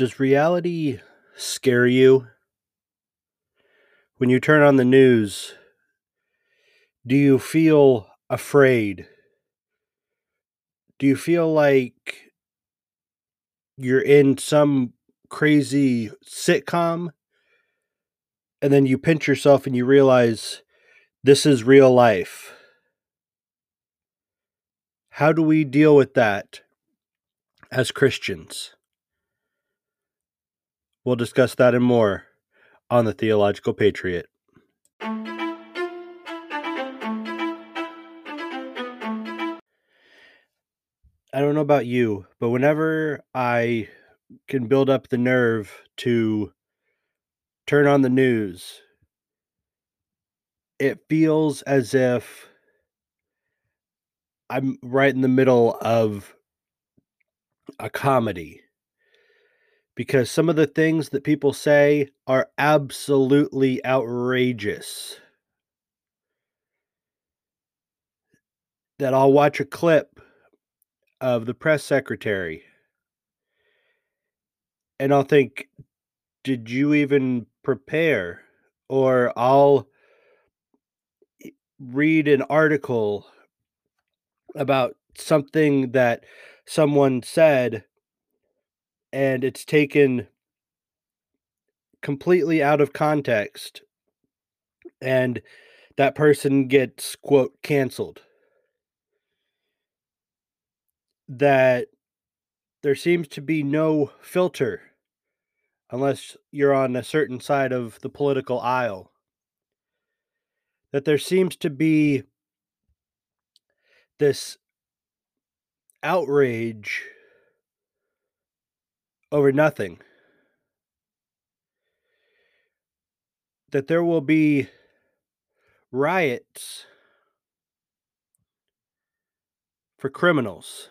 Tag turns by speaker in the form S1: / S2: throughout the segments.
S1: Does reality scare you? When you turn on the news, do you feel afraid? Do you feel like you're in some crazy sitcom? And then you pinch yourself and you realize this is real life. How do we deal with that as Christians? We'll discuss that and more on the Theological Patriot. I don't know about you, but whenever I can build up the nerve to turn on the news, it feels as if I'm right in the middle of a comedy because some of the things that people say are absolutely outrageous. That I'll watch a clip of the press secretary and I'll think, did you even prepare? Or I'll read an article about something that someone said and it's taken completely out of context and that person gets quote canceled. That there seems to be no filter unless you're on a certain side of the political aisle. That there seems to be this outrage over nothing. That there will be riots for criminals.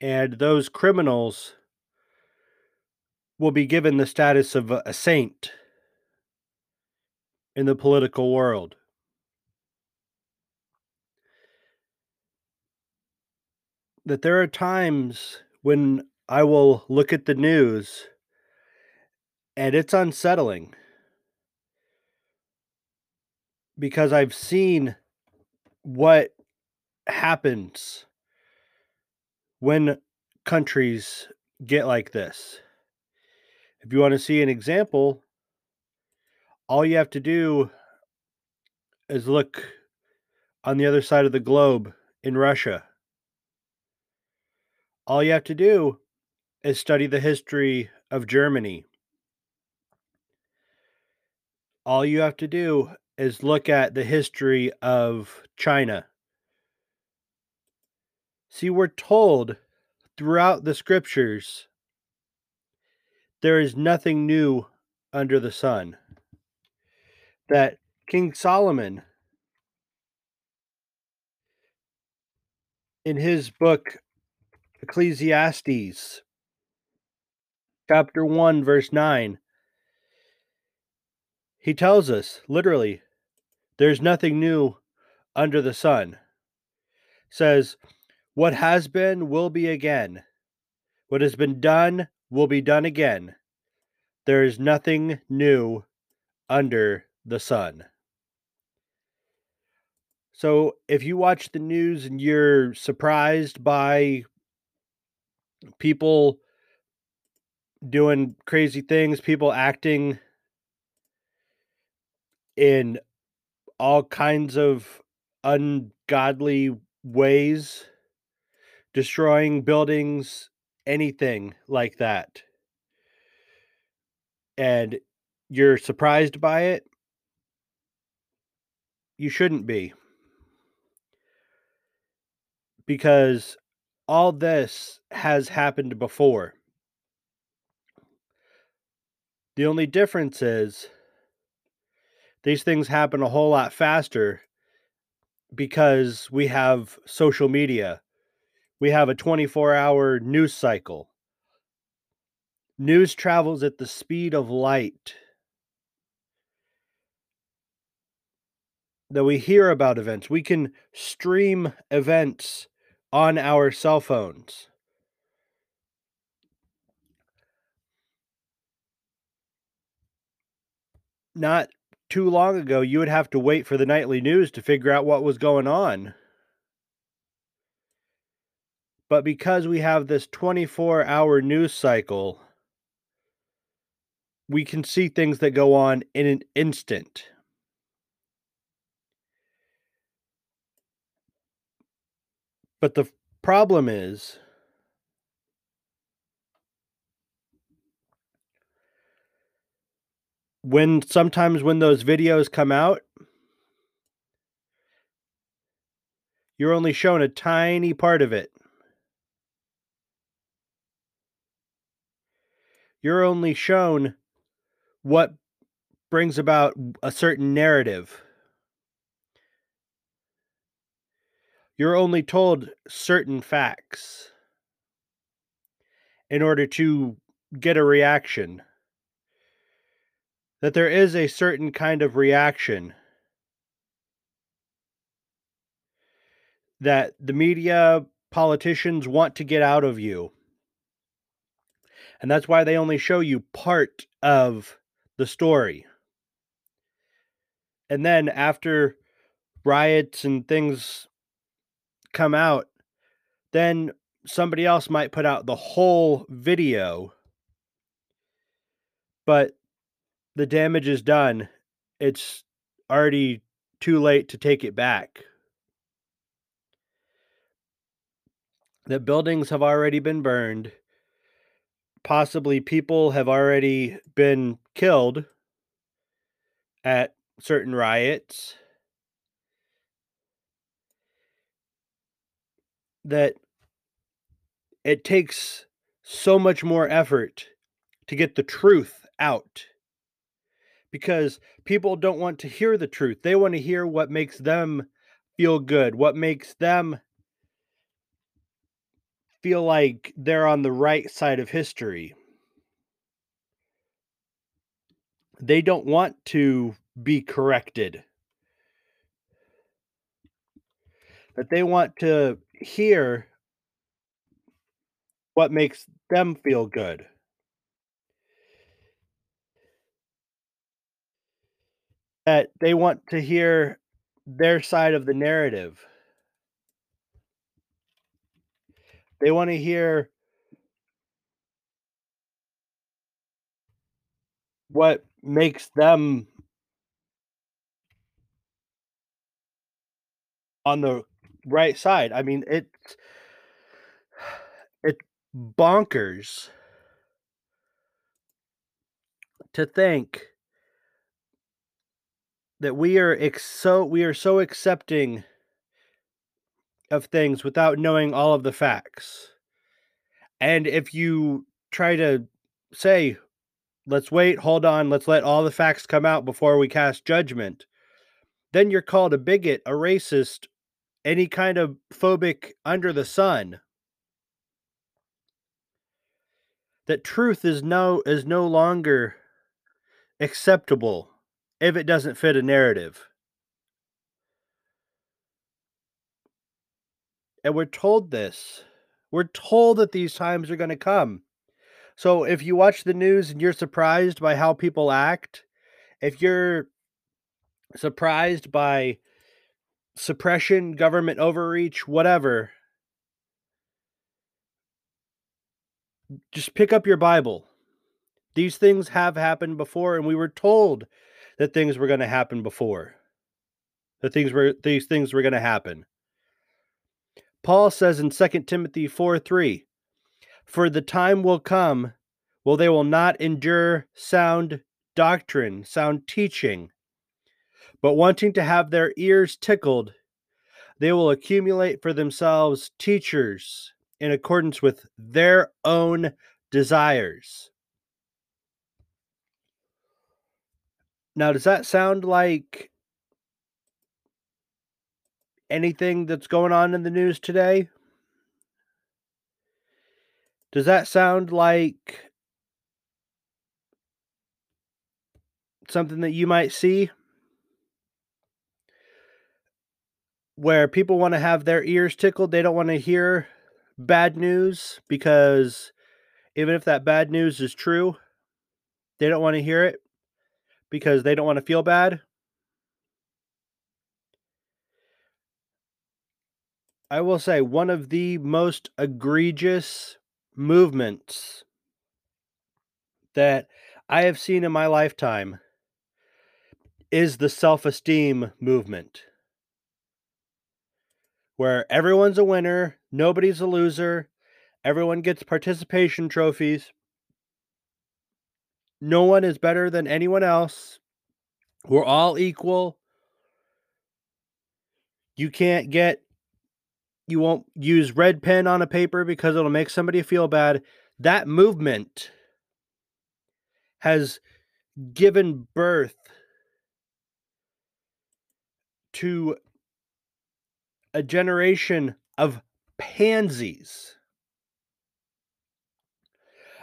S1: And those criminals will be given the status of a saint in the political world. That there are times when I will look at the news and it's unsettling because I've seen what happens when countries get like this. If you want to see an example, all you have to do is look on the other side of the globe in Russia all you have to do is study the history of Germany. All you have to do is look at the history of China. See, we're told throughout the scriptures there is nothing new under the sun. That King Solomon, in his book Ecclesiastes chapter 1, verse 9. He tells us literally, there's nothing new under the sun. Says, what has been will be again. What has been done will be done again. There is nothing new under the sun. So if you watch the news and you're surprised by people doing crazy things, people acting in all kinds of ungodly ways, destroying buildings, anything like that. And you're surprised by it, you shouldn't be. Because all this has happened before. The only difference is these things happen a whole lot faster because we have social media. We have a 24 hour news cycle. News travels at the speed of light. That we hear about events. We can stream events on our cell phones. Not too long ago, you would have to wait for the nightly news to figure out what was going on. But because we have this 24 hour news cycle, we can see things that go on in an instant. But the problem is when sometimes when those videos come out, you're only shown a tiny part of it. You're only shown what brings about a certain narrative. You're only told certain facts in order to get a reaction that there is a certain kind of reaction that the media politicians want to get out of you. And that's why they only show you part of the story. And then after riots and things come out, then somebody else might put out the whole video. But the damage is done. It's already too late to take it back. The buildings have already been burned. Possibly people have already been killed at certain riots. That it takes so much more effort to get the truth out because people don't want to hear the truth. They want to hear what makes them feel good, what makes them feel like they're on the right side of history. They don't want to be corrected. That they want to hear what makes them feel good. that they want to hear their side of the narrative. They want to hear what makes them on the right side. I mean, it's it bonkers to think that we are ex- so we are so accepting of things without knowing all of the facts. And if you try to say, let's wait, hold on, let's let all the facts come out before we cast judgment, then you're called a bigot, a racist, any kind of phobic under the sun. That truth is no is no longer acceptable if it doesn't fit a narrative. And we're told this. We're told that these times are going to come. So if you watch the news and you're surprised by how people act, if you're surprised by suppression, government overreach, whatever, just pick up your Bible. These things have happened before, and we were told that things were going to happen before. That things were these things were going to happen. Paul says in 2 Timothy 4 3, For the time will come, well, they will not endure sound doctrine, sound teaching, but wanting to have their ears tickled, they will accumulate for themselves teachers in accordance with their own desires. Now, does that sound like anything that's going on in the news today? Does that sound like something that you might see? Where people want to have their ears tickled, they don't want to hear bad news because even if that bad news is true, they don't want to hear it because they don't want to feel bad. I will say one of the most egregious movements that I have seen in my lifetime is the self esteem movement, where everyone's a winner, nobody's a loser, everyone gets participation trophies, no one is better than anyone else, we're all equal. You can't get you won't use red pen on a paper because it'll make somebody feel bad. That movement has given birth to a generation of pansies.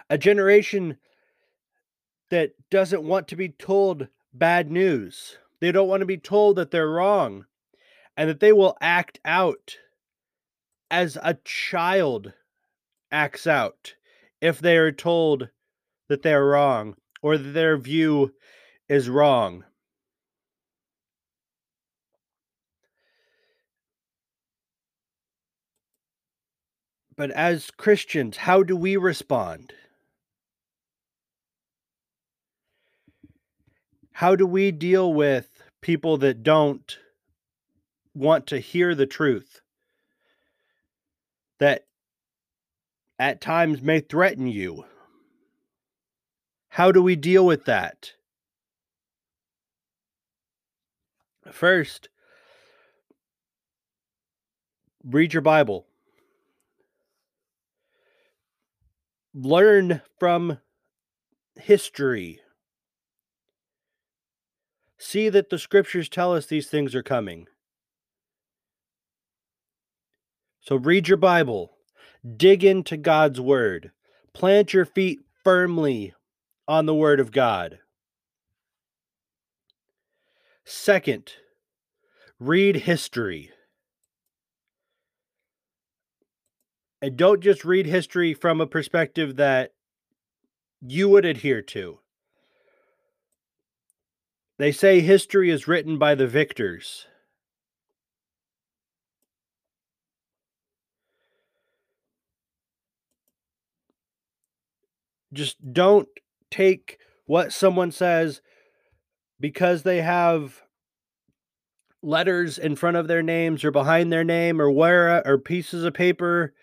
S1: A generation that doesn't want to be told bad news. They don't want to be told that they're wrong and that they will act out as a child acts out if they are told that they're wrong or that their view is wrong. But as Christians, how do we respond? How do we deal with people that don't want to hear the truth? that at times may threaten you. How do we deal with that? First, read your Bible. Learn from history. See that the scriptures tell us these things are coming. So read your Bible, dig into God's word, plant your feet firmly on the word of God. Second, read history. And don't just read history from a perspective that you would adhere to. They say history is written by the victors. just don't take what someone says because they have letters in front of their names or behind their name or where or pieces of paper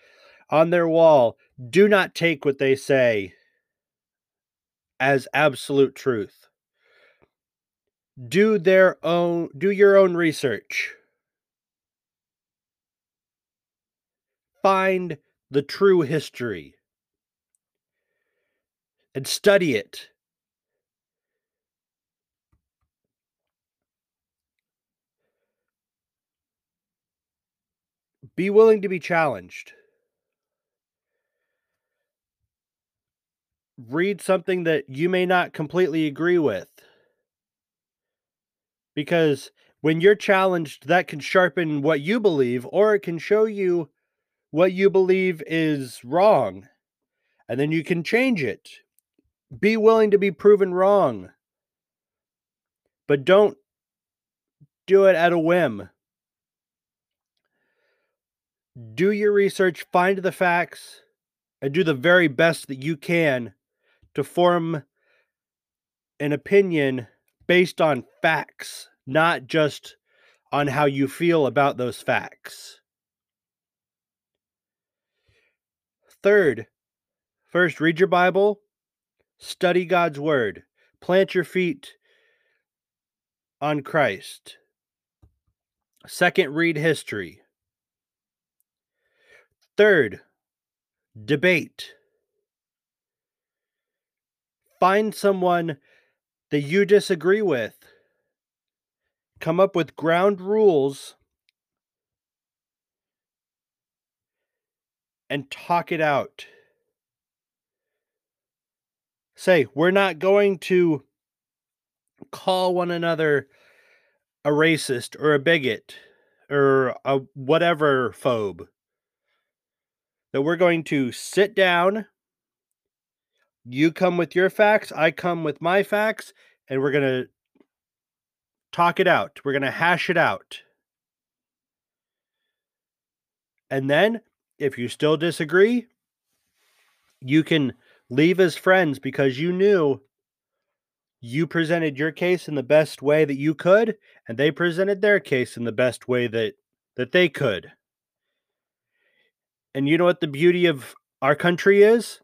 S1: on their wall do not take what they say as absolute truth do their own do your own research find the true history and study it. Be willing to be challenged. Read something that you may not completely agree with. Because when you're challenged, that can sharpen what you believe, or it can show you what you believe is wrong. And then you can change it be willing to be proven wrong. But don't do it at a whim. Do your research, find the facts, and do the very best that you can to form an opinion based on facts, not just on how you feel about those facts. Third, first read your Bible, Study God's word. Plant your feet on Christ. Second, read history. Third, debate. Find someone that you disagree with. Come up with ground rules and talk it out say we're not going to call one another a racist or a bigot or a whatever phobe. That we're going to sit down, you come with your facts, I come with my facts, and we're going to talk it out. We're going to hash it out. And then, if you still disagree, you can leave as friends because you knew you presented your case in the best way that you could and they presented their case in the best way that that they could and you know what the beauty of our country is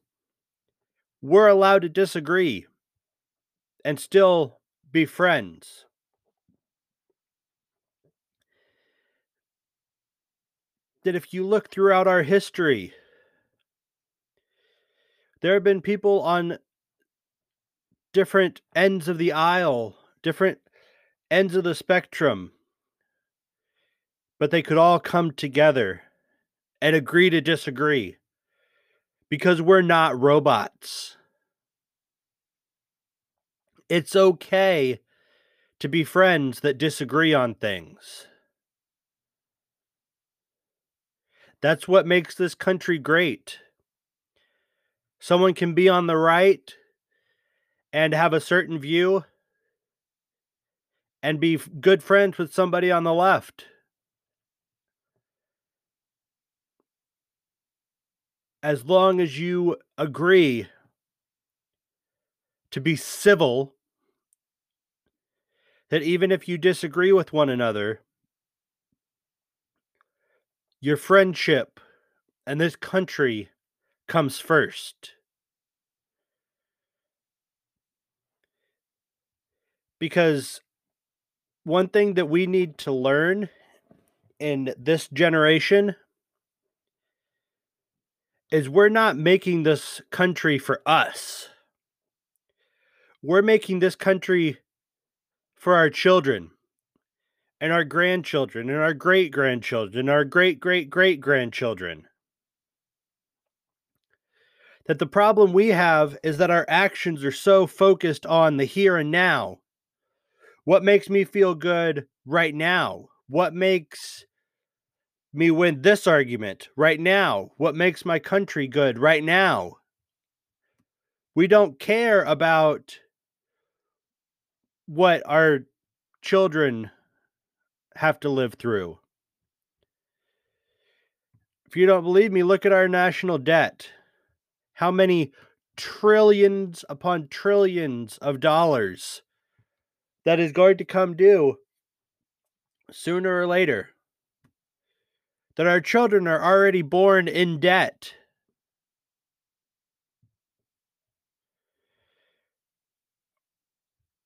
S1: we're allowed to disagree and still be friends. That if you look throughout our history there have been people on different ends of the aisle, different ends of the spectrum, but they could all come together and agree to disagree because we're not robots. It's okay to be friends that disagree on things. That's what makes this country great. Someone can be on the right and have a certain view and be good friends with somebody on the left. As long as you agree to be civil, that even if you disagree with one another, your friendship and this country comes first. because one thing that we need to learn in this generation is we're not making this country for us. We're making this country for our children and our grandchildren and our great grandchildren, and our great great great grandchildren. That the problem we have is that our actions are so focused on the here and now what makes me feel good right now? What makes me win this argument right now? What makes my country good right now? We don't care about what our children have to live through. If you don't believe me, look at our national debt. How many trillions upon trillions of dollars that is going to come due sooner or later. That our children are already born in debt.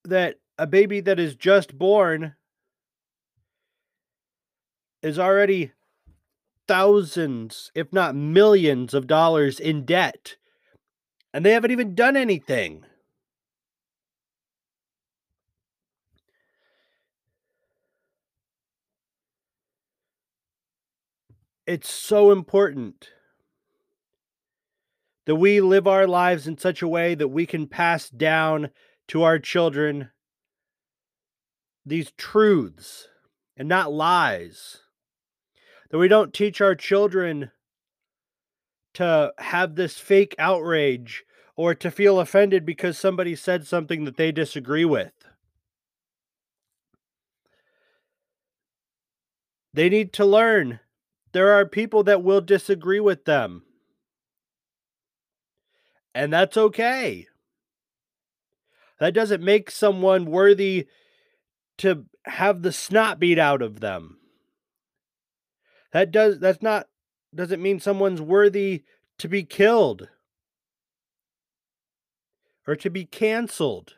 S1: That a baby that is just born is already thousands, if not millions, of dollars in debt. And they haven't even done anything. It's so important that we live our lives in such a way that we can pass down to our children these truths and not lies. That we don't teach our children to have this fake outrage or to feel offended because somebody said something that they disagree with. They need to learn there are people that will disagree with them. And that's okay. That doesn't make someone worthy to have the snot beat out of them. That does that's not doesn't mean someone's worthy to be killed or to be canceled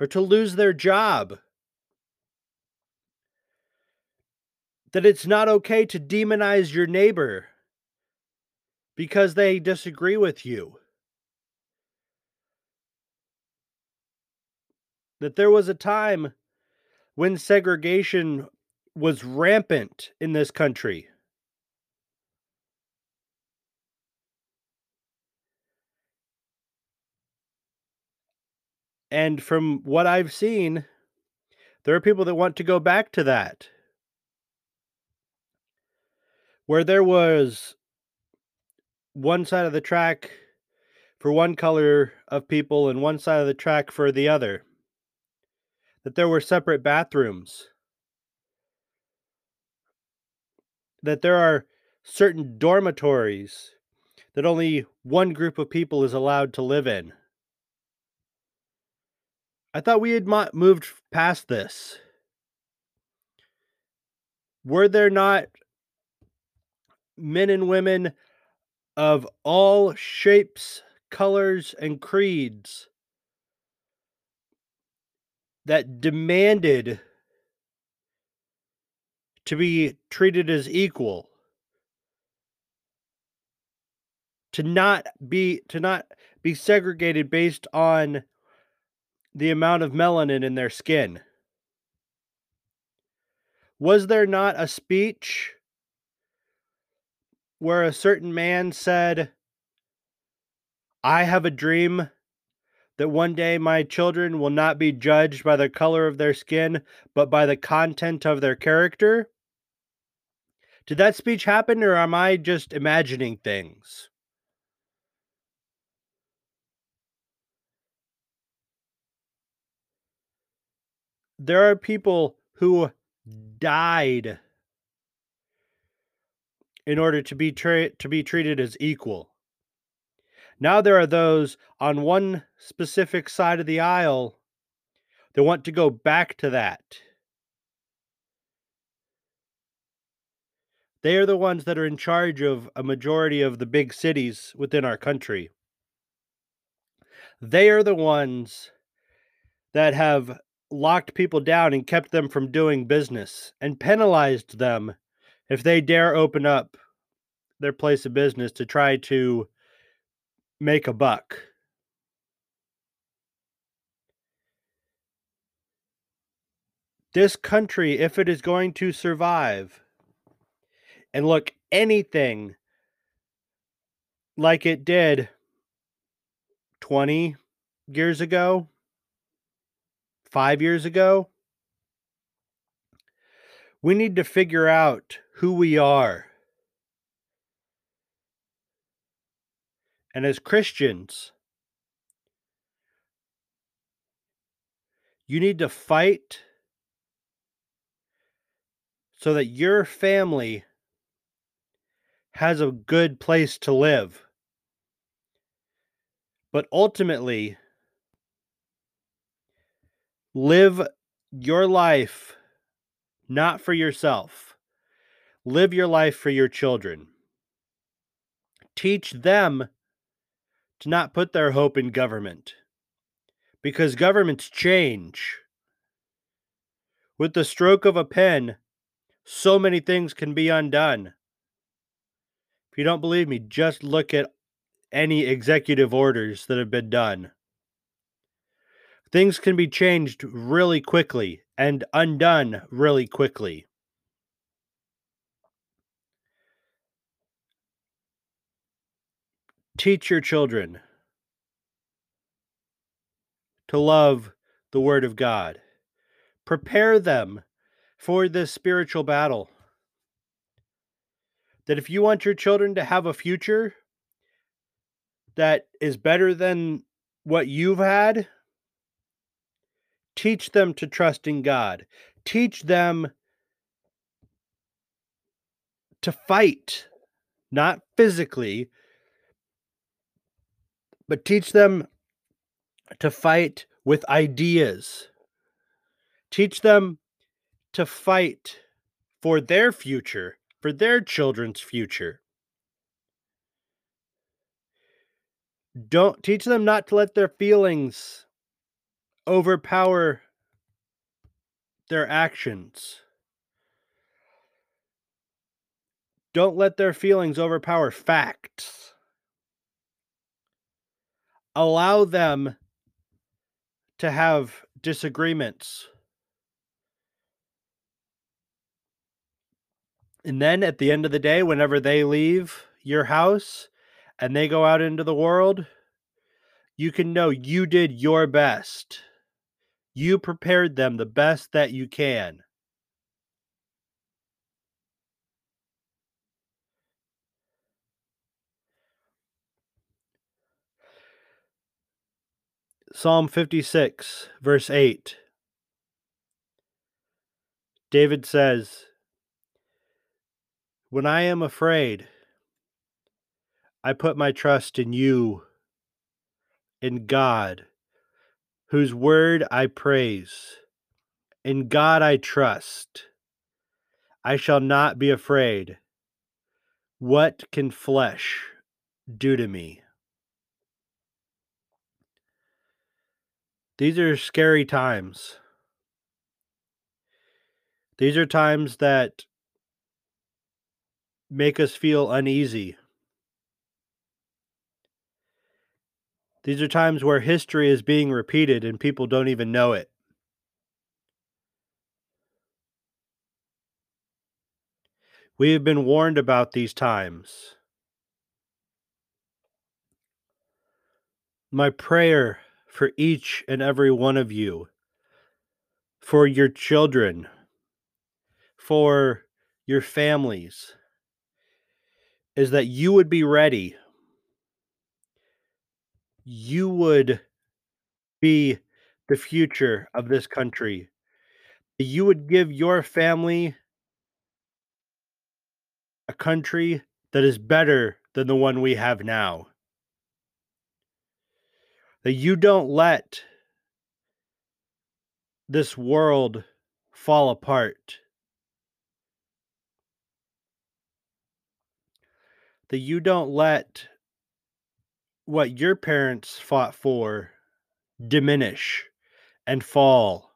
S1: or to lose their job. That it's not okay to demonize your neighbor because they disagree with you. That there was a time when segregation was rampant in this country. And from what I've seen, there are people that want to go back to that where there was one side of the track for one color of people and one side of the track for the other. that there were separate bathrooms, that there are certain dormitories that only one group of people is allowed to live in. I thought we had mo- moved past this. Were there not men and women of all shapes, colors, and creeds that demanded to be treated as equal? to not be to not be segregated based on the amount of melanin in their skin. Was there not a speech where a certain man said, I have a dream that one day my children will not be judged by the color of their skin, but by the content of their character? Did that speech happen, or am I just imagining things? there are people who died in order to be tra- to be treated as equal. Now there are those on one specific side of the aisle that want to go back to that. They are the ones that are in charge of a majority of the big cities within our country. They are the ones that have locked people down and kept them from doing business and penalized them if they dare open up their place of business to try to make a buck. This country, if it is going to survive and look anything like it did 20 years ago, five years ago. We need to figure out who we are. And as Christians, you need to fight so that your family has a good place to live. But ultimately, Live your life not for yourself. Live your life for your children. Teach them to not put their hope in government because governments change. With the stroke of a pen, so many things can be undone. If you don't believe me, just look at any executive orders that have been done things can be changed really quickly and undone really quickly. Teach your children to love the Word of God. Prepare them for this spiritual battle. That if you want your children to have a future that is better than what you've had, Teach them to trust in God. Teach them to fight, not physically, but teach them to fight with ideas. Teach them to fight for their future, for their children's future. Don't teach them not to let their feelings overpower their actions. Don't let their feelings overpower facts. Allow them to have disagreements. And then at the end of the day, whenever they leave your house and they go out into the world, you can know you did your best. You prepared them the best that you can. Psalm 56, verse 8 David says, When I am afraid, I put my trust in you, in God, whose word I praise. In God I trust. I shall not be afraid. What can flesh do to me? These are scary times. These are times that make us feel uneasy. These are times where history is being repeated and people don't even know it. We have been warned about these times. My prayer for each and every one of you, for your children, for your families, is that you would be ready. You would be the future of this country. You would give your family a country that is better than the one we have now that you don't let this world fall apart. That you don't let what your parents fought for diminish and fall.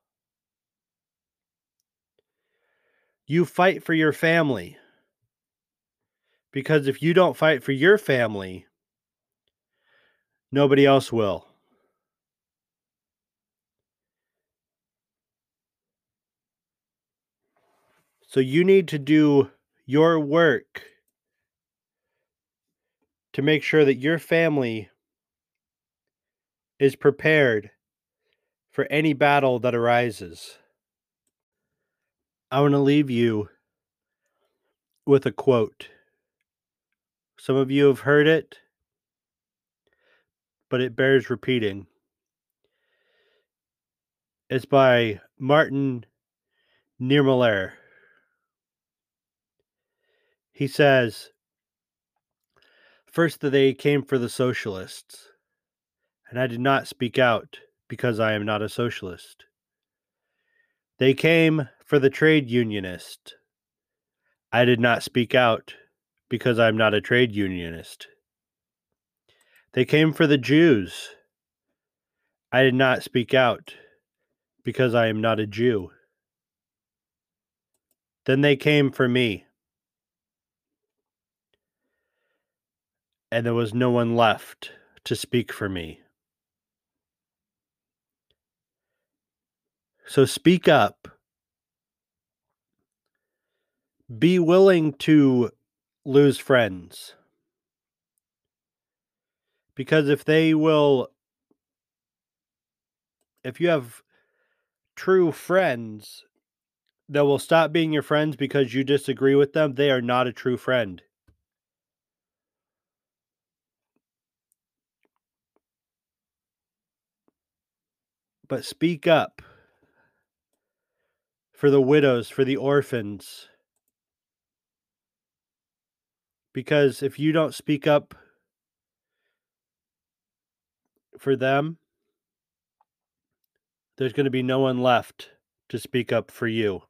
S1: You fight for your family. Because if you don't fight for your family, nobody else will. So you need to do your work to make sure that your family is prepared for any battle that arises. I want to leave you with a quote. Some of you have heard it, but it bears repeating. It's by Martin Niemöller. He says, First, they came for the socialists, and I did not speak out because I am not a socialist. They came for the trade unionist. I did not speak out because I am not a trade unionist. They came for the Jews. I did not speak out because I am not a Jew. Then they came for me. And there was no one left to speak for me. So speak up. Be willing to lose friends. Because if they will, if you have true friends that will stop being your friends because you disagree with them, they are not a true friend. But speak up for the widows, for the orphans. Because if you don't speak up for them, there's going to be no one left to speak up for you.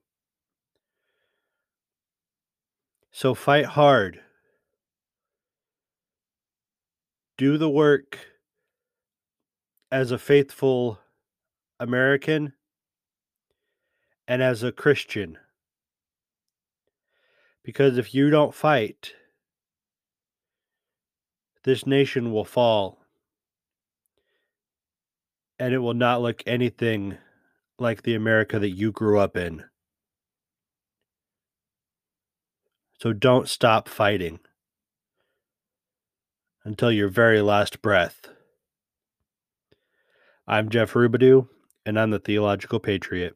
S1: So fight hard. Do the work as a faithful American and as a Christian. Because if you don't fight, this nation will fall. And it will not look anything like the America that you grew up in. So don't stop fighting until your very last breath. I'm Jeff Rubidoux and I'm the Theological Patriot.